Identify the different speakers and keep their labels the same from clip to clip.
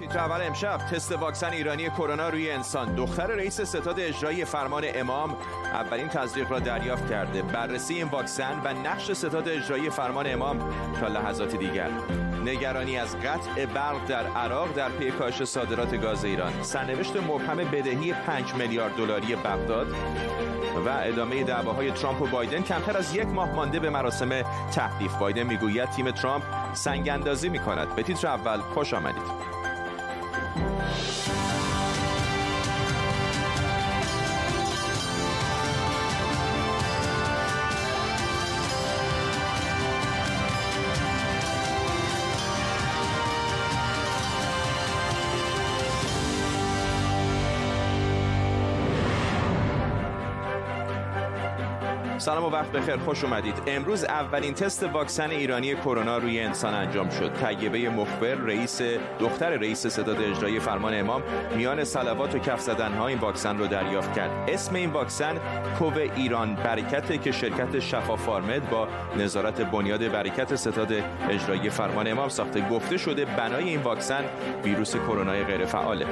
Speaker 1: تیتر اول امشب تست واکسن ایرانی کرونا روی انسان دختر رئیس ستاد اجرایی فرمان امام اولین تزریق را دریافت کرده. بررسی این واکسن و نقش ستاد اجرایی فرمان امام تا لحظات دیگر. نگرانی از قطع برق در عراق در پی کاهش صادرات گاز ایران. سرنوشت مبهم بدهی 5 میلیارد دلاری بغداد و ادامه دعواهای ترامپ و بایدن کمتر از یک ماه مانده به مراسم تحریف بایدن می‌گوید تیم ترامپ سنگ اندازی می کند به تیتر اول خوش آمدید. سلام و وقت بخیر خوش اومدید. امروز اولین تست واکسن ایرانی کرونا روی انسان انجام شد. طیبه مخبر رئیس دختر رئیس ستاد اجرایی فرمان امام میان صلوات و کف زدن ها این واکسن رو دریافت کرد. اسم این واکسن کوو ایران برکت که شرکت شفا فارمد با نظارت بنیاد برکت ستاد اجرایی فرمان امام ساخته گفته شده بنای این واکسن ویروس کرونا غیر فعاله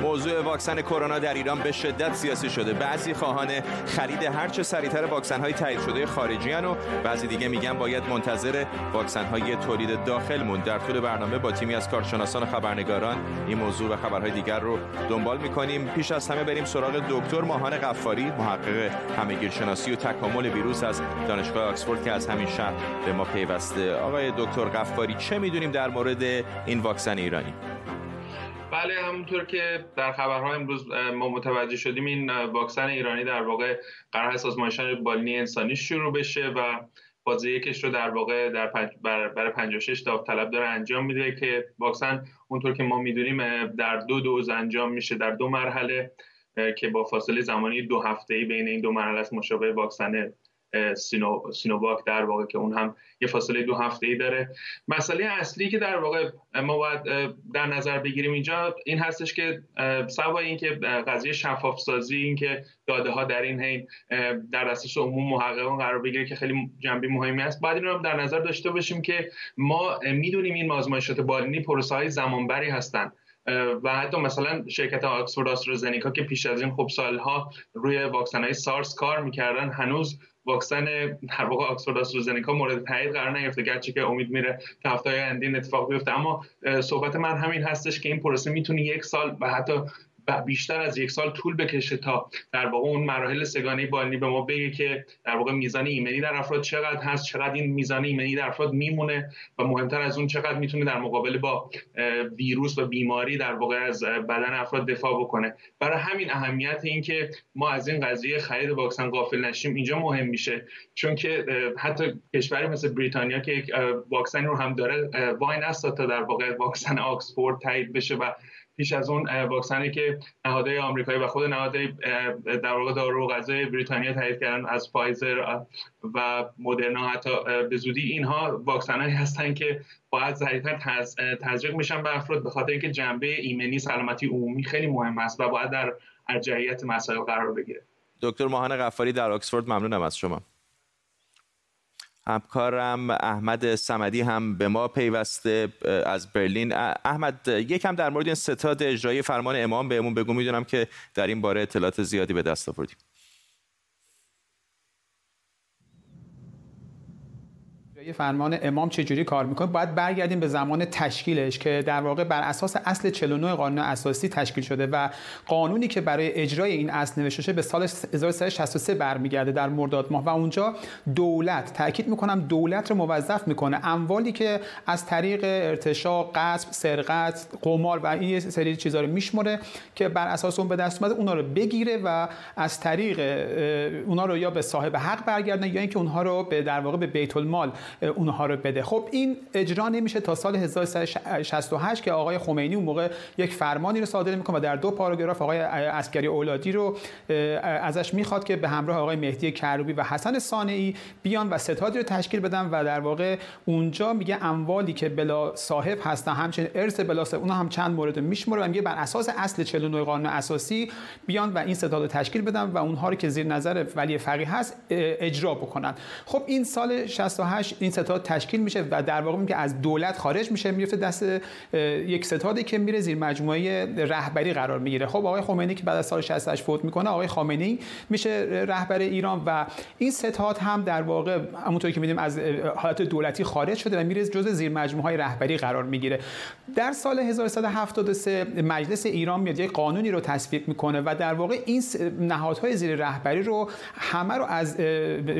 Speaker 1: موضوع واکسن کرونا در ایران به شدت سیاسی شده. بعضی خواهان خرید هرچه سریعتر واکسن های تایید شده خارجی و بعضی دیگه میگن باید منتظر واکسن های تولید داخل موند. در طول برنامه با تیمی از کارشناسان و خبرنگاران این موضوع و خبرهای دیگر رو دنبال می‌کنیم. پیش از همه بریم سراغ دکتر ماهان قفاری محقق همهگیرشناسی و تکامل ویروس از دانشگاه آکسفورد که از همین شهر به ما پیوسته. آقای دکتر قفاری چه می‌دونیم در مورد این واکسن ایرانی؟
Speaker 2: بله همونطور که در خبرها امروز ما متوجه شدیم این واکسن ایرانی در واقع قرار هست آزمایشان بالینی انسانی شروع بشه و فاز یکش رو در واقع در پنج برای 56 داوطلب داره انجام میده که واکسن اونطور که ما می‌دونیم در دو دوز انجام میشه در دو مرحله که با فاصله زمانی دو هفته ای بین این دو مرحله است مشابه واکسن سینو، سینوواک در واقع که اون هم یه فاصله دو هفته ای داره. مسئله اصلی که در واقع ما باید در نظر بگیریم اینجا این هستش که سوای اینکه قضیه شفاف سازی اینکه داده ها در این حین در دسترس عموم محققان قرار بگیره که خیلی جنبه مهمی است. باید این رو در نظر داشته باشیم که ما می‌دونیم این آزمایشات بالینی پروسه های زمانبری هستند و حتی مثلا شرکت آکسفورد آسترازنیکا که پیش از این خب سالها روی واکسن های سارس کار می‌کردن هنوز واکسن در واقع آکسفورد آسترازنیکا مورد تایید قرار نگرفته گرچه که امید میره که هفته آینده این اتفاق بیفته. اما صحبت من همین هستش که این پروسه می‌تونه یک سال و حتی بیشتر از یک سال طول بکشه تا در واقع اون مراحل سگانه بالینی به ما بگه که در واقع میزان ایمنی در افراد چقدر هست چقدر این میزان ایمنی در افراد میمونه و مهمتر از اون چقدر می‌تونه در مقابله با ویروس و بیماری در واقع از بدن افراد دفاع بکنه. برای همین اهمیت این که ما از این قضیه خرید واکسن غافل نشیم اینجا مهم میشه. چون که حتی کشوری مثل بریتانیا که یک واکسن رو هم داره وای نستاد تا در واقع واکسن آکسفورد تایید بشه و پیش از اون واکسنی که نهادهای آمریکایی و خود نهادهای در واقع دارو و غذای بریتانیا تایید کردن از فایزر و مدرنا حتی به زودی اینها واکسنهایی هستن که باید سریعتر تزریق میشن به افراد به خاطر اینکه جنبه ایمنی سلامتی عمومی خیلی مهم است و باید در ارجحیت مسائل قرار بگیره.
Speaker 1: دکتر ماهان غفاری در آکسفورد ممنونم از شما. همکارم احمد سمدی هم به ما پیوسته از برلین. احمد یکم در مورد این ستاد اجرایی فرمان امام بهمون بگو. می‌دونم که در این باره اطلاعات زیادی به دست آوردیم.
Speaker 3: یه فرمان امام چجوری کار می‌کنه؟ باید برگردیم به زمان تشکیلش که در واقع بر اساس اصل 49 قانون اساسی تشکیل شده و قانونی که برای اجرای این اصل نوشته شده به سال 1363 برمیگرده در مرداد ماه. و اونجا دولت تاکید می‌کنم دولت رو موظف می‌کنه. اموالی که از طریق ارتشاق قصب سرقت قمار و این سری چیزا رو میشمره که بر اساس اون به دست اومده اونا رو بگیره و از طریق اونا رو یا به صاحب حق برگردونه یا اینکه اونها رو به در واقع به بیت المال اونها رو بده. خب این اجرا نمیشه تا سال 1368 که آقای خمینی اون موقع یک فرمانی رو صادر می‌کنه و در دو پاراگراف آقای عسکری اولادی رو ازش می‌خواد که به همراه آقای مهدی کروبی و حسن صانعی بیان و ستادی رو تشکیل بدن و در واقع اونجا میگه اموالی که بلا صاحب هستن همچنین ارث بلا صاحب اونها هم چند مورد میشمره و میگه بر اساس اصل 49 قانون اساسی بیان و این ستاد رو تشکیل بدن و اونها رو که زیر نظر ولی فقیه هست اجرا بکنن. خب این سال 68 این ستاد تشکیل میشه و در واقع میگه از دولت خارج میشه میفته دست یک ستادی که میره زیر مجموعه رهبری قرار می‌گیره. خب آقای خمینی که بعد از سال 68 فوت می‌کنه آقای خامنه‌ای میشه رهبر ایران و این ستاد هم در واقع همونطوری که میدیم از حالت دولتی خارج شده و میره جزء زیر مجموعه های رهبری قرار می‌گیره. در سال 1173 مجلس ایران میاد یک قانونی رو تصویب می‌کنه و در واقع این نهادهای زیر رهبری رو همه رو از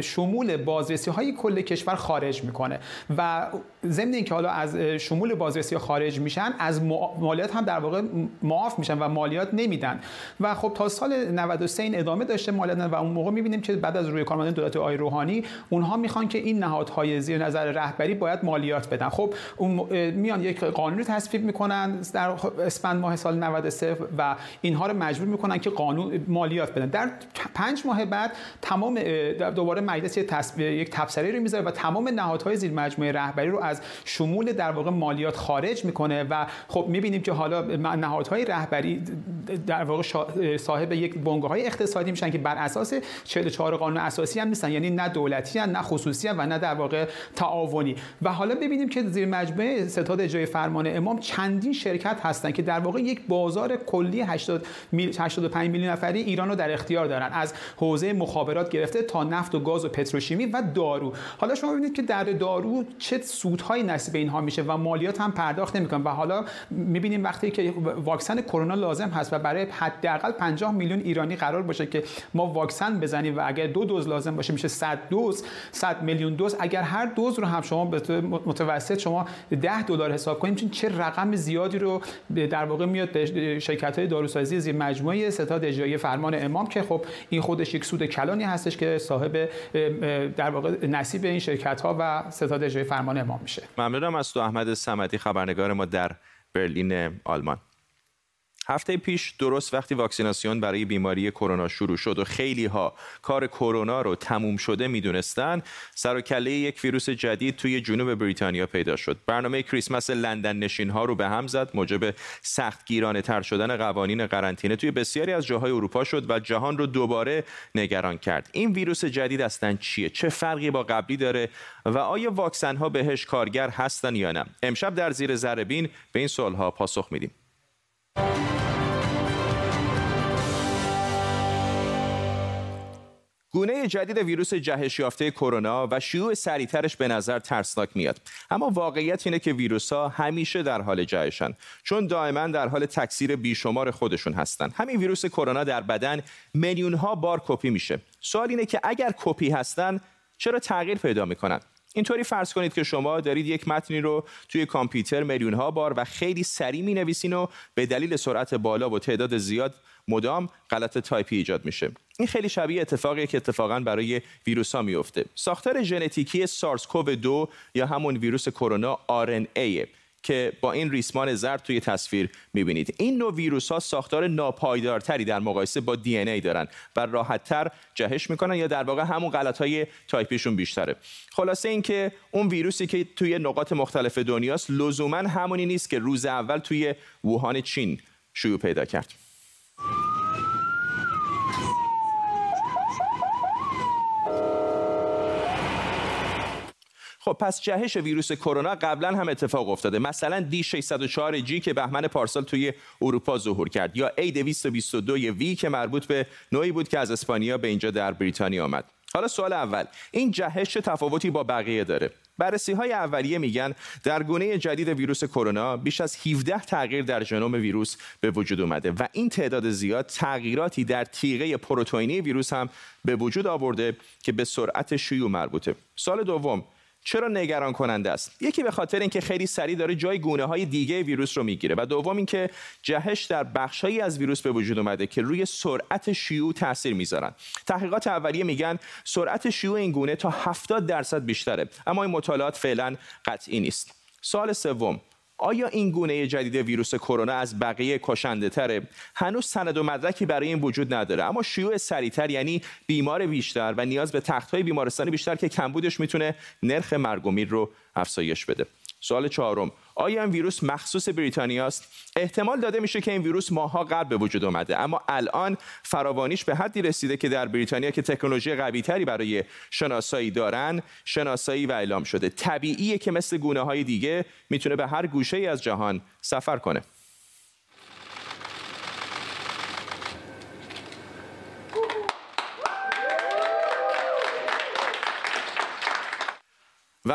Speaker 3: شمول بازرسی های کل کشور خارج می‌کنه. و ضمن اینکه حالا از شمول بازرسی خارج میشن از مالیات هم در واقع معاف میشن و مالیات نمیدن. و خب تا سال 93 این ادامه داشته مالیات و اون موقع می‌بینیم که بعد از روی کارمندان دولت آی روحانی اونها می‌خوان که این نهادهای زیر نظر رهبری باید مالیات بدن. خب اون میان یک قانون رو تصویب می‌کنن در اسفند ماه سال 93 و اینها رو مجبور می‌کنن که قانون مالیات بدن. در پنج ماه بعد تمام دوباره مجلس یک تبصره رو می‌ذاره و تمام نهادهای زیر مجموعه رهبری رو از شمول در واقع مالیات خارج می‌کنه و خب می‌بینیم که حالا نهادهای رهبری در واقع صاحب یک بنگاه های اقتصادی میشن که بر اساس 44 قانون اساسی هم نیستن. یعنی نه دولتی هم نه خصوصی هم و نه در واقع تعاونی. و حالا ببینیم که زیر مجموعه ستاد اجرای فرمان امام چندین شرکت هستن که در واقع یک بازار کلی 80 85 میلیون نفری ایران رو در اختیار دارن. از حوزه مخابرات گرفته تا نفت و گاز و پتروشیمی و دارو. حالا شما ببینید که در دارو چه سودهایی نصیب اینها میشه و مالیات هم پرداخت نمی‌کنن. و حالا می‌بینیم وقتی که واکسن کرونا لازم هست و برای حداقل 50 میلیون ایرانی قرار باشه که ما واکسن بزنیم و اگر دو دوز لازم باشه میشه 100 دوز 100 میلیون دوز. اگر هر دوز رو هم شما به متوسط شما 10 دلار حساب کنیم چه رقم زیادی رو در واقع میاد به شرکت های داروسازی زیر مجموعه ستاد اجرایی فرمان امام که خب این خودش یک سود کلانی هستش که صاحب در واقع نصیب این شرکت ها و ستاد اجرایی فرمان امام میشه.
Speaker 1: ممنونم از تو احمد سمدی خبرنگار ما در برلین آلمان. هفته پیش درست وقتی واکسیناسیون برای بیماری کرونا شروع شد و خیلی ها کار کرونا رو تموم شده می‌دونستن سر و کله یک ویروس جدید توی جنوب بریتانیا پیدا شد. برنامه کریسمس لندن نشین ها رو به هم زد موجب سخت گیرانه تر شدن قوانین قرنطینه توی بسیاری از جاهای اروپا شد و جهان رو دوباره نگران کرد. این ویروس جدید اصلا چیه؟ چه فرقی با قبلی داره؟ و آیا واکسن ها بهش کارگر هستن یا نه؟ امشب در زیر ذره به این سوال ها پاسخ میدیم. گونه جدید ویروس جهش یافته کرونا و شیوع سریعترش به نظر ترسناک میاد. اما واقعیت اینه که ویروس ها همیشه در حال جهشن چون دائما در حال تکثیر بیشمار خودشون هستن. همین ویروس کرونا در بدن میلیون ها بار کپی میشه. سوال اینه که اگر کپی هستن چرا تغییر پیدا می‌کنن؟ اینطوری فرض کنید که شما دارید یک متنی رو توی کامپیوتر میلیون ها بار و خیلی سریع می نویسین و به دلیل سرعت بالا و تعداد زیاد مدام غلط تایپی ایجاد میشه. این خیلی شبیه اتفاقیه که اتفاقا برای ویروس ها میفته ساختار ژنتیکی سارس کوو 2 یا همون ویروس کرونا RNA که با این ریسمان زرد توی تصویر می‌بینید. این نوع ویروس ها ساختار ناپایدارتری در مقایسه با DNA دارن و راحتتر جهش می‌کنن یا در واقع همون غلط های تایپیشون بیشتره. خلاصه اینکه اون ویروسی که توی نقاط مختلف دنیاست لزوما همونی نیست که روز اول توی ووهان چین شیوع پیدا کرد. خب پس جهش ویروس کرونا قبلا هم اتفاق افتاده. مثلا D604 G که بهمن پارسال توی اروپا ظهور کرد. یا A222 V که مربوط به نوعی بود که از اسپانیا به اینجا در بریتانیا آمد. حالا سوال اول این جهش چه تفاوتی با بقیه داره؟ بررسی های اولیه میگن در گونه جدید ویروس کرونا بیش از 17 تغییر در ژنوم ویروس به وجود اومده و این تعداد زیاد تغییراتی در تیغه پروتئینی ویروس هم به وجود آورده که به سرعت شیوع مربوطه. سال دوم چرا نگران کننده است؟ یکی به خاطر اینکه خیلی سریع داره جای گونه های دیگه ویروس رو می‌گیره و دوم اینکه جهش در بخشهایی از ویروس به وجود اومده که روی سرعت شیوع تاثیر می‌ذارن. تحقیقات اولیه میگن سرعت شیوع این گونه تا 70 درصد بیشتره اما این مطالعات فعلا قطعی نیست. سال سوم آیا این گونه جدید ویروس کرونا از بقیه کشنده تره؟ هنوز سند و مدرکی برای این وجود نداره. اما شیوع سریعتر یعنی بیمار بیشتر و نیاز به تختهای بیمارستانی بیشتر که کمبودش می‌تونه نرخ مرگ رو افزایش بده. سوال چهارم. آیا این ویروس مخصوص بریتانیا است احتمال داده میشه که این ویروس ماها قبل به وجود اومده اما الان فراوانیش به حدی رسیده که در بریتانیا که تکنولوژی قوی تری برای شناسایی دارن شناسایی و اعلام شده. طبیعیه که مثل گونه های دیگه می‌تونه به هر گوشه ای از جهان سفر کنه.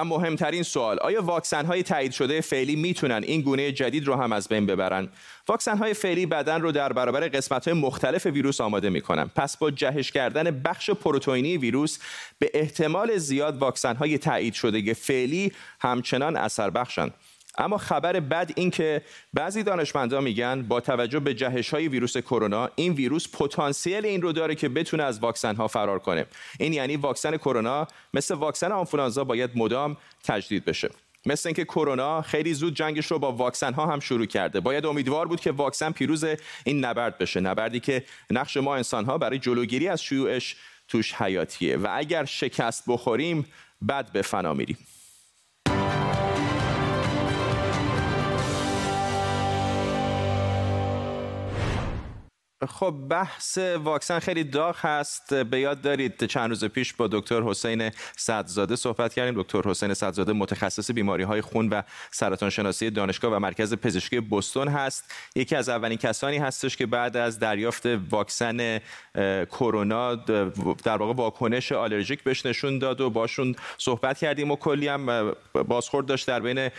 Speaker 1: مهمترین سوال آیا واکسن های تایید شده فعلی می‌تونن این گونه جدید رو هم از بین ببرن؟ واکسن های فعلی بدن رو در برابر قسمت های مختلف ویروس آماده می‌کنن. پس با جهش کردن بخش پروتئینی ویروس به احتمال زیاد واکسن های تایید شده فعلی همچنان اثر بخشن اما خبر بد این که بعضی دانشمندان میگن با توجه به جهش های ویروس کرونا این ویروس پتانسیل این رو داره که بتونه از واکسن ها فرار کنه. این یعنی واکسن کرونا مثل واکسن آنفولانزا باید مدام تجدید بشه. مثل اینکه کرونا خیلی زود جنگش رو با واکسن ها هم شروع کرده. باید امیدوار بود که واکسن پیروز این نبرد بشه. نبردی که نقش ما انسان ها برای جلوگیری از شیوعش توش حیاتیه. و اگر شکست بخوریم بد به فنا میریم. خب بحث واکسن خیلی داغ هست. به یاد دارید چند روز پیش با دکتر حسین صدزاده صحبت کردیم. دکتر حسین صدزاده متخصص بیماری های خون و سرطان شناسی دانشگاه و مرکز پزشکی بوستون هست. یکی از اولین کسانی هستش که بعد از دریافت واکسن کرونا در واقع واکنش آلرژیک بهش نشون داد و باشون صحبت کردیم و کلی هم بازخورد داشت در بین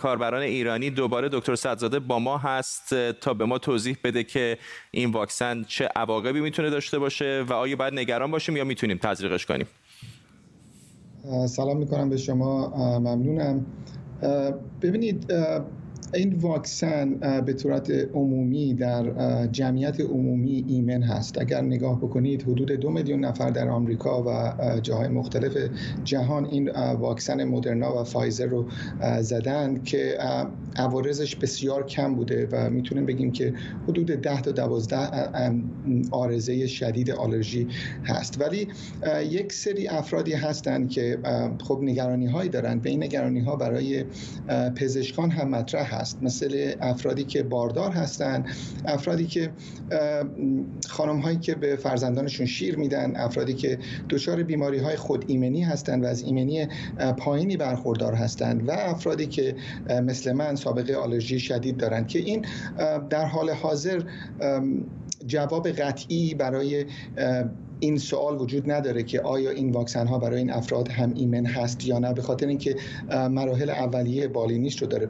Speaker 1: کاربران ایرانی. دوباره دکتر صدزاده با ما هست. تا به ما توضیح بده که این واکسن چه عواقبی می‌تونه داشته باشه و آیا باید نگران باشیم یا می‌تونیم تزریقش کنیم؟
Speaker 4: سلام می‌کنم به شما ممنونم. ببینید این واکسن به صورت عمومی در جمعیت عمومی ایمن هست. اگر نگاه بکنید حدود دو میلیون نفر در آمریکا و جاهای مختلف جهان این واکسن مدرنا و فایزر رو زدن که عوارضش بسیار کم بوده و می‌تونیم بگیم که حدود 10 تا 12 آرزه شدید آلرژی هست. ولی یک سری افرادی هستند که خب نگرانی هایی دارند. به این نگرانی ها برای پزشکان هم مطرح هست مثل افرادی که باردار هستند افرادی که خانم هایی که به فرزندانشون شیر میدن افرادی که دچار بیماری های خود ایمنی هستند و از ایمنی پایینی برخوردار هستند و افرادی که مثل من سابقه آلرژی شدید دارند که این در حال حاضر جواب قطعی برای این سوال وجود نداره که آیا این واکسن ها برای این افراد هم ایمن هست یا نه به خاطر اینکه مراحل اولیه بالینیش رو داره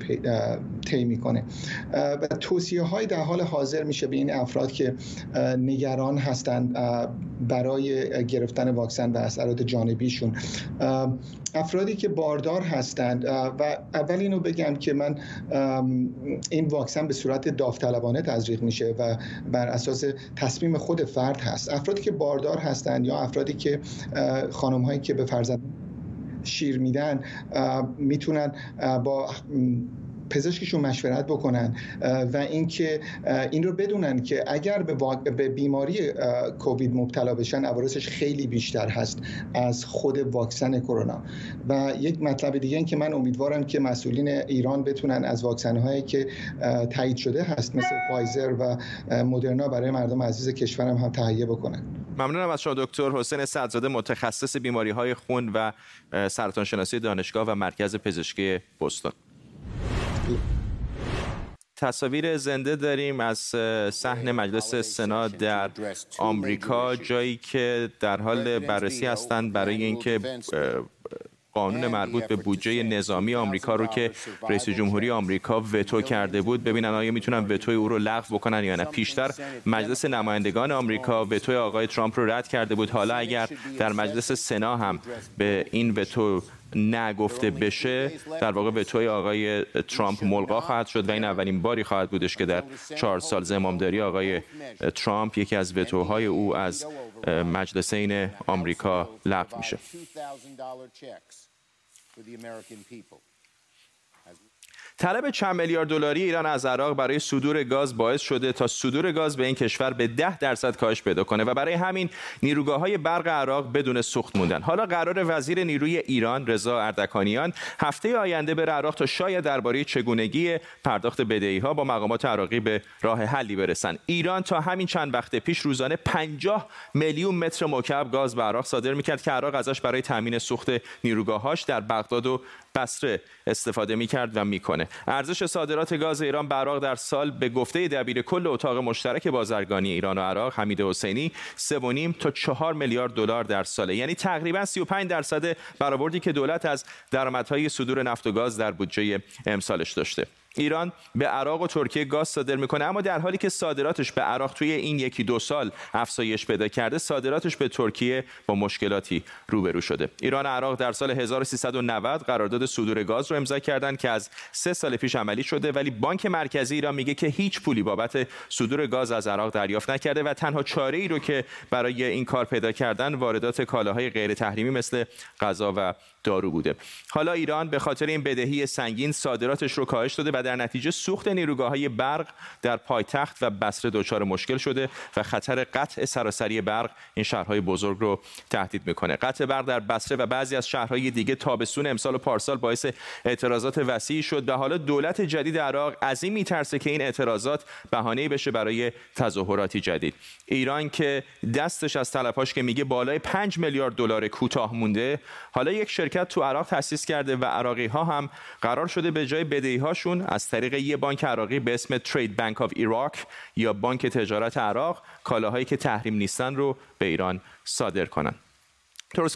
Speaker 4: طی می‌کنه. و توصیه های در حال حاضر میشه به این افراد که نگران هستند برای گرفتن واکسن و اثرات جانبیشون. افرادی که باردار هستند و اول اینو بگم که من این واکسن به صورت داوطلبانه تزریق میشه و بر اساس تصمیم خود فرد هست. افرادی که باردار هستند یا افرادی که خانم هایی که به فرزند شیر میدن می‌تونن با پزشکشون مشورت بکنن و اینکه این رو بدونن که اگر به, بیماری کووید مبتلا بشن عوارضش خیلی بیشتر هست از خود واکسن کرونا. و یک مطلب دیگه این که من امیدوارم که مسئولین ایران بتونن از واکسن هایی که تایید شده هست مثل فایزر و مدرنا برای مردم عزیز کشورم هم تهیه بکنن.
Speaker 1: ممنونم از شما دکتر حسین صدزاده متخصص بیماری های خون و سرطان شناسی دانشگاه و مرکز پزشکی بوستون تصاویر زنده داریم از صحن مجلس سنا در آمریکا جایی که در حال بررسی هستند برای اینکه قانون مربوط به بودجه نظامی آمریکا رو که رئیس جمهوری آمریکا وتو کرده بود. ببینن آیا می‌تونن وتوی او رو لغو بکنن یا نه. پیشتر مجلس نمایندگان آمریکا وتوی آقای ترامپ رو رد کرده بود. حالا اگر در مجلس سنا هم به این وتو نگفته بشه در واقع وتوی آقای ترامپ ملغا خواهد شد و این اولین باری خواهد بودش که در چهار سال زمامداری آقای ترامپ یکی از وتوهای او از مجلسین آمریکا لغو میشه. طلب چند میلیارد دلاری ایران از عراق برای صدور گاز باعث شده تا صدور گاز به این کشور به 10 درصد کاهش پیدا کنه و برای همین نیروگاه های برق عراق بدون سوخت موندن. حالا قرار وزیر نیروی ایران رضا اردکانیان هفته آینده بره عراق تا شاید درباره چگونگی پرداخت بدهی ها با مقامات عراقی به راه حلی برسن. ایران تا همین چند وقت پیش روزانه 50 میلیون متر مکعب گاز به عراق صادر می‌کرد که عراق ازش برای تامین سوخت نیروگاهاش در بغداد و بصره استفاده می‌کرد و می‌کنه. ارزش صادرات گاز ایران به عراق در سال به گفته دبیر کل اتاق مشترک بازرگانی ایران و عراق حمید حسینی 3.5 تا 4 میلیارد دلار در ساله. یعنی تقریبا 35 درصد برآوردی که دولت از درآمدهای صدور نفت و گاز در بودجه امسالش داشته. ایران به عراق و ترکیه گاز صادر می‌کنه اما در حالی که صادراتش به عراق توی این یکی دو سال افزایش پیدا کرده صادراتش به ترکیه با مشکلاتی روبرو شده. ایران و عراق در سال 1390 قرارداد صدور گاز رو امضا کردند که از سه سال پیش عملی شده ولی بانک مرکزی ایران میگه که هیچ پولی بابت صدور گاز از عراق دریافت نکرده و تنها چاره ای رو که برای این کار پیدا کردن واردات کالاهای غیر تحریمی مثل غذا و دارو بوده. حالا ایران به خاطر این بدهی سنگین صادراتش رو کاهش داده در نتیجه سوخت نیروگاه های برق در پایتخت و بصره دچار مشکل شده و خطر قطع سراسری برق این شهرهای بزرگ رو تهدید می‌کنه. قطع برق در بصره و بعضی از شهرهای دیگه تابستون امسال و پارسال باعث اعتراضات وسیعی شد و حالا دولت جدید عراق از این میترسه که این اعتراضات بهانه بشه برای تظاهراتی جدید. ایران که دستش از طلبهاش که میگه بالای 5 میلیارد دلار کوتاه مونده حالا یک شرکت تو عراق تأسیس کرده و عراقی ها هم قرار شده به جای بدهی هاشون از طریق یه بانک عراقی به اسم ترید بانک آف ایراک یا بانک تجارت عراق کالاهایی که تحریم نیستن رو به ایران صادر کنن.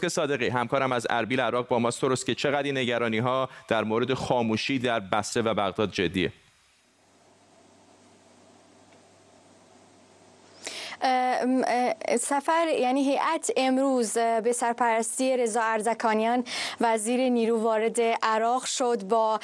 Speaker 1: که صادقی همکارم از اربیل عراق با ماست. تروس که چقدر نگرانی ها در مورد خاموشی در بصره و بغداد جدیه؟
Speaker 5: سفر یعنی هیئت امروز به سرپرستی رضا ارزکانیان وزیر نیرو وارد عراق شد با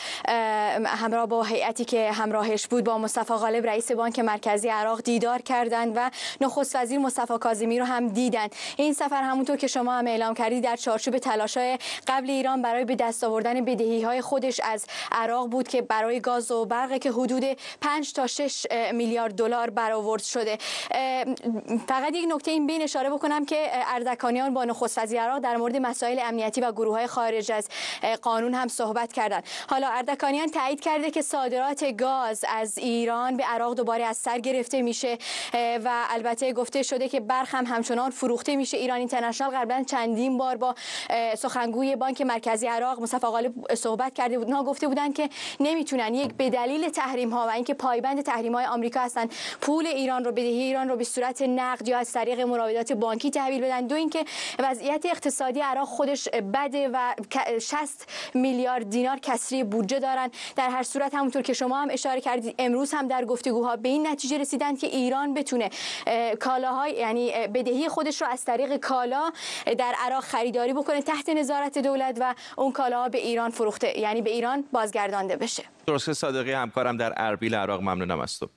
Speaker 5: همراه با هیئتی که همراهش بود با مصطفی غالب رئیس بانک مرکزی عراق دیدار کردند و نخست وزیر مصطفی کاظمی رو هم دیدند. این سفر همونطور که شما هم اعلام کردید در چارچوب تلاش‌های قبل ایران برای به دست آوردن بدهی های خودش از عراق بود که برای گاز و برق که حدود 5 تا 6 میلیارد دلار برآورد شده. فقط یک نکته این بین اشاره بکنم که اردکانیان با نخست وزیر در مورد مسائل امنیتی و گروه های خارج از قانون هم صحبت کردند. حالا اردکانیان تایید کرده که صادرات گاز از ایران به عراق دوباره از سر گرفته میشه و البته گفته شده که برخ هم همچنان فروخته میشه. ایران اینترنشنال قبلا چندین بار با سخنگوی بانک مرکزی عراق مصطفی غالب صحبت کرده بود. گفته بودند که نمی‌تونن یک به دلیل تحریم ها و اینکه پایبند تحریم های آمریکا هستن پول ایران رو بدهی ایران رو به صورت نقد یا از طریق مراودات بانکی تحویل بدن. دو اینکه وضعیت اقتصادی عراق خودش بده و 60 میلیارد دینار کسری بودجه دارن. در هر صورت همونطور که شما هم اشاره کردید امروز هم در گفتگوها به این نتیجه رسیدن که ایران بتونه کالاهای یعنی بدهی خودش رو از طریق کالا در عراق خریداری بکنه تحت نظارت دولت و اون کالاها به ایران فروخته یعنی به ایران بازگردانده بشه.
Speaker 1: درست صادقی همکارم در اربیل عراق ممنونم از تو.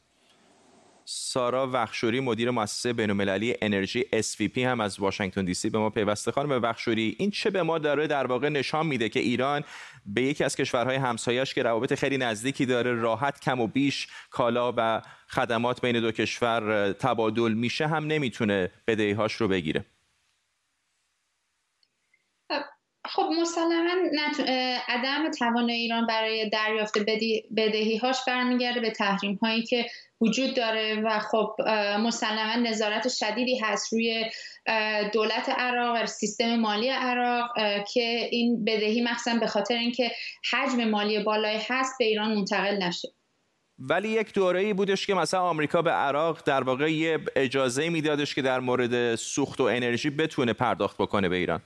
Speaker 1: سارا وخشوری مدیر مؤسسه بین‌المللی انرژی SVP هم از واشنگتن دی سی به ما پیوسته. خانم وخشوری این چه به ما داره در واقع نشان میده که ایران به یکی از کشورهای همسایش که روابط خیلی نزدیکی داره راحت کم و بیش کالا و خدمات بین دو کشور تبادل میشه هم نمی‌تونه بدهی‌هاش رو بگیره؟
Speaker 6: خب مسلما عدم توان ایران برای دریافت بدهی هاش برمیگرده به تحریم هایی که وجود داره و خب مسلما نظارت شدیدی هست روی دولت عراق سیستم مالی عراق که این بدهی مخصوصا به خاطر اینکه حجم مالی بالای هست به ایران منتقل نشه.
Speaker 1: ولی یک دوره ای بودش که مثلا آمریکا به عراق در واقع یه اجازه میدادش که در مورد سوخت و انرژی بتونه پرداخت بکنه به ایران.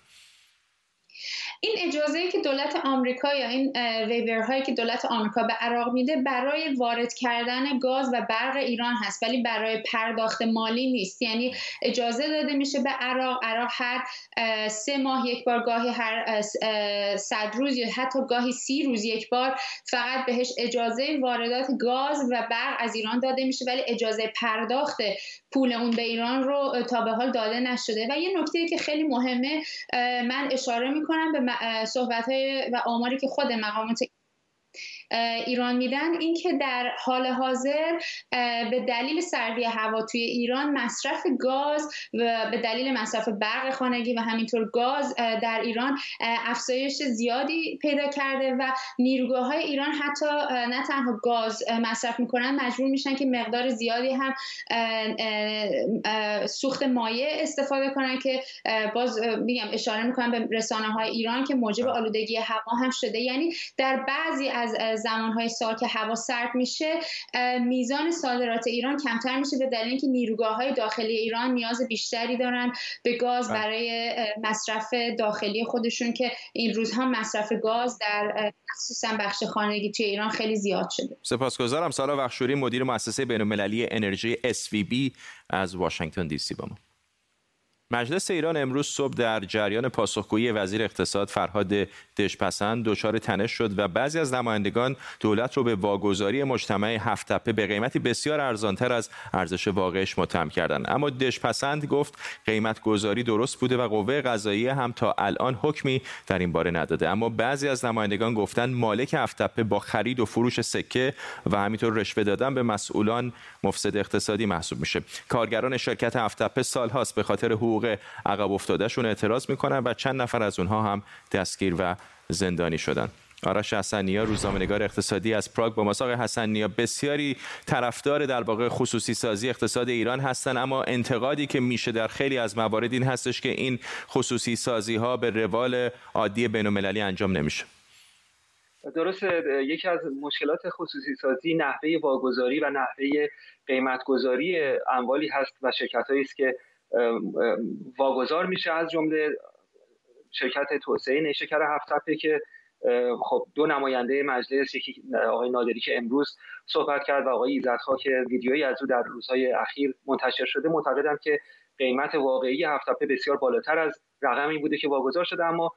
Speaker 6: این اجازه که دولت آمریکا یا این ویور هایی که دولت آمریکا به عراق میده برای وارد کردن گاز و برق ایران هست ولی برای پرداخت مالی نیست. یعنی اجازه داده میشه به عراق عراق هر سه ماه یک بار گاهی هر صد روز یا حتی گاهی سی روز یک بار فقط بهش اجازه واردات گاز و برق از ایران داده میشه ولی اجازه پرداخت پول اون به ایران رو تا به حال داده نشده. و یه نکته که خیلی مهمه من اشاره می‌کنم به صحبت و آماری که خود مقامات ایران میدن. اینکه در حال حاضر به دلیل سردی هوا توی ایران مصرف گاز و به دلیل مصرف برق خانگی و همینطور گاز در ایران افزایش زیادی پیدا کرده و نیروگاه های ایران حتی نه تنها گاز مصرف می‌کنن مجبور میشن که مقدار زیادی هم سوخت مایع استفاده کنن که باز میگم اشاره می‌کنم به رسانه های ایران که موجب آلودگی هوا هم شده. یعنی در بعضی از زمانهای سال که هوا سرد میشه میزان صادرات ایران کمتر میشه به دلیل اینکه نیروگاه های داخلی ایران نیاز بیشتری دارن به گاز بله. برای مصرف داخلی خودشون که این روزها مصرف گاز در خصوصا بخش خانگی توی ایران خیلی زیاد شده
Speaker 1: سپاسگزارم سارا وخشوری مدیر مؤسسه بین‌المللی انرژی SVB از واشنگتن دی سی با ما مجلس ایران امروز صبح در جریان پاسخگویی وزیر اقتصاد فرهاد دشپسند دچار تنش شد و بعضی از نمایندگان دولت رو به واگذاری مجتمع هفت تپه به قیمتی بسیار ارزانتر از ارزش واقعش متهم کردند. اما دشپسند گفت قیمت گذاری درست بوده و قوه قضاییه هم تا الان حکمی در این باره نداده. اما بعضی از نمایندگان گفتند مالک هفت تپه با خرید و فروش سکه و همینطور رشوه دادن به مسئولان مفسد اقتصادی محسوب میشه. کارگران شرکت هفت تپه سالهاست به خاطر عقب افتادهشون اعتراض می‌کنن و چند نفر از اونها هم دستگیر و زندانی شدن. آرش حسنیا روزنامه‌نگار اقتصادی از پراگ با مساق حسنیا بسیاری طرفدار در واقع خصوصی سازی اقتصاد ایران هستند اما انتقادی که میشه در خیلی از موارد این هستش که این خصوصی سازی ها به روال عادی بین‌المللی انجام نمیشه.
Speaker 7: درست یکی از مشکلات خصوصی سازی نحوه واگذاری و نحوه قیمتگذاری اموالی هست و شرکت است که واگذار میشه از جمله شرکت توسعه نیشکر هفت که خب دو نماینده مجلس یکی آقای نادری که امروز صحبت کرد و آقای ایزدخا که ویدیویی از او در روزهای اخیر منتشر شده معتقدم که قیمت واقعی هفت بسیار بالاتر از رقمی بوده که واگذار شده. اما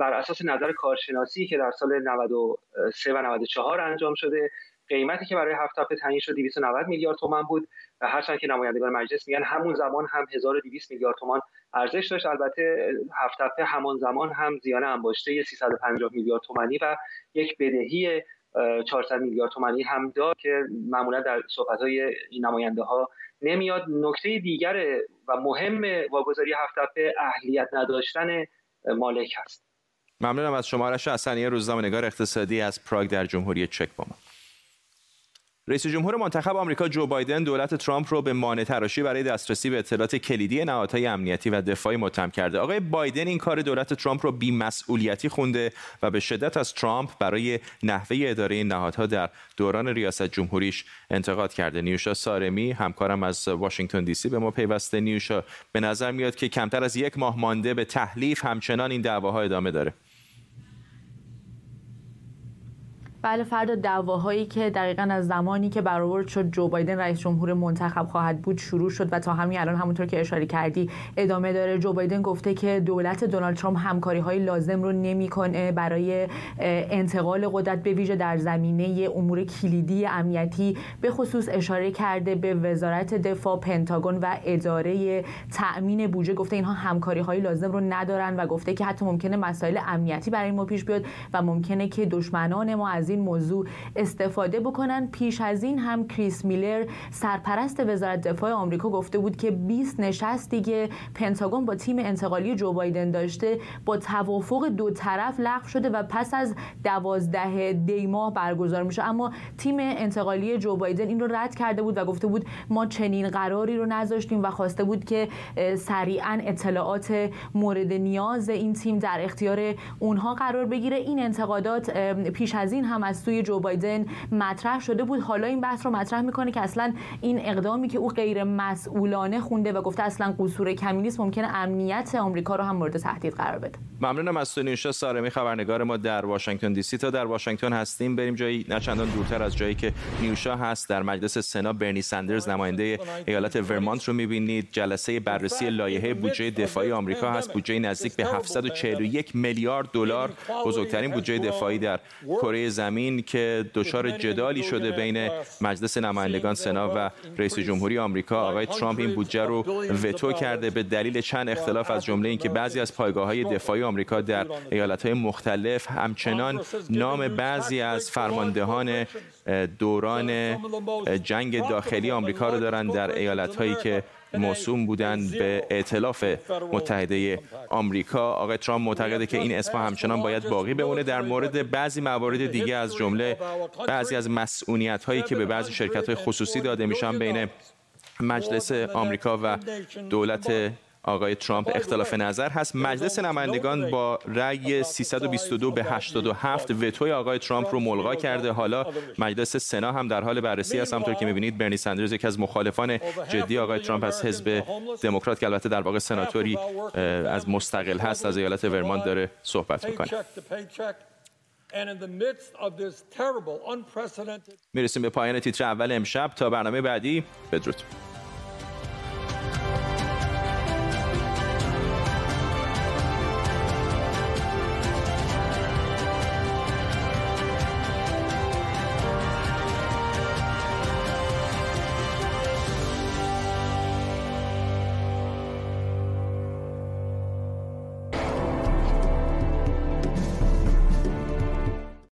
Speaker 7: بر اساس نظر کارشناسی که در سال 93 و 94 انجام شده قیمتی که برای هفت تپه تعیین شد 290 میلیارد تومان بود و هرچند که نمایندگان مجلس میگن همون زمان هم 1200 میلیارد تومان ارزش داشت. البته هفت تپه همان زمان هم زیان انباشته 350 میلیارد تومانی و یک بدهی 400 میلیارد تومانی هم داد که معمولا در صحبت‌های این نماینده ها نمیاد. نکته دیگر و مهم واگذاری هفت اهلیت نداشتن مالک هست.
Speaker 1: ممنونم از شما رش حسنی روزنامه‌نگار اقتصادی از پراگ در جمهوری چک با ما. رئیس جمهور منتخب آمریکا جو بایدن دولت ترامپ رو به مانع تراشی برای دسترسی به اطلاعات کلیدی نهادهای امنیتی و دفاعی متهم کرده. آقای بایدن این کار دولت ترامپ رو بی‌مسئولیتی خونده و به شدت از ترامپ برای نحوه اداره نهادها در دوران ریاست جمهوریش انتقاد کرده. نیوشا سارمی همکارم از واشنگتن دی سی به ما پیوسته. نیوشا به نظر میاد که کمتر از یک ماه مانده به تحلیف همچنان این دعواها ادامه داره.
Speaker 8: بله فردا دعواهایی که دقیقا از زمانی که برآورد شد جو بایدن رئیس جمهور منتخب خواهد بود شروع شد و تا همین الان همونطور که اشاره کردی ادامه داره. جو بایدن گفته که دولت دونالد ترامپ همکاری های لازم رو نمی‌کنه برای انتقال قدرت به ویژه در زمینه امور کلیدی امنیتی به خصوص اشاره کرده به وزارت دفاع پنتاگون و اداره تأمین بودجه. گفته اینها همکاری های لازم رو ندارن و گفته که حتی ممکنه مسائل امنیتی برای ما پیش بیاد و ممکنه که دشمنان ما از این موضوع استفاده بکنن. پیش از این هم کریس میلر سرپرست وزارت دفاع آمریکا گفته بود که 20 نشستی که پنتاگون با تیم انتقالی جو بایدن داشته. با توافق دو طرف لغو شده و پس از دوازده دی ماه برگزار میشه. اما تیم انتقالی جو بایدن این رو رد کرده بود و گفته بود ما چنین قراری رو نذاشتیم و خواسته بود که سریعا اطلاعات مورد نیاز این تیم در اختیار اونها قرار بگیره. این انتقادات پیش از این هم هم از سوی جو بایدن مطرح شده بود. حالا این بحث رو مطرح می‌کنه که اصلا این اقدامی که او غیر مسئولانه خونده و گفته اصلا قصور کمی نیست ممکنه امنیت آمریکا رو هم مورد تهدید قرار بده.
Speaker 1: ممنونم از تو نیوشا سارمی خبرنگار ما در واشنگتن دی سی. تا در واشنگتن هستیم. بریم جایی نه چندان دورتر از جایی که نیوشا هست. در مجلس سنا برنی سندرز نماینده ایالت ورمانت رو می‌بینید. جلسه بررسی لایحه بودجه دفاعی آمریکا هست. بودجه نزدیک به 741 میلیارد دلار. بزرگترین بودجه دفاعی در کره زمین که دچار جدالی شده بین مجلس نمایندگان سنا و رئیس جمهوری آمریکا آقای ترامپ این بودجه رو وتو کرده به دلیل چند اختلاف از جمله اینکه بعضی از پایگاه های دفاعی آمریکا در ایالت های مختلف همچنان نام بعضی از فرماندهان دوران جنگ داخلی آمریکا رو دارن در ایالت هایی که موسوم بودند به ائتلاف متحده آمریکا. آقای ترامپ معتقده که این اسم همچنان باید باقی بمونه. در مورد بعضی موارد دیگه از جمله بعضی از مسئولیت هایی که به بعضی شرکت های خصوصی داده میشن بین مجلس آمریکا و دولت آقای ترامپ اختلاف نظر هست. مجلس نمایندگان با رأی 322 به 87 وتوی آقای ترامپ رو ملغا کرده. حالا مجلس سنا هم در حال بررسی است. همطور که می‌بینید برنی سندرز یکی از مخالفان جدی آقای ترامپ از حزب دموکرات که البته در واقع سناتوری از مستقل هست از ایالت ورمانت داره صحبت می‌کنه. می‌رسیم به پایان تیتر اول امشب. تا برنامه بعدی بدرود.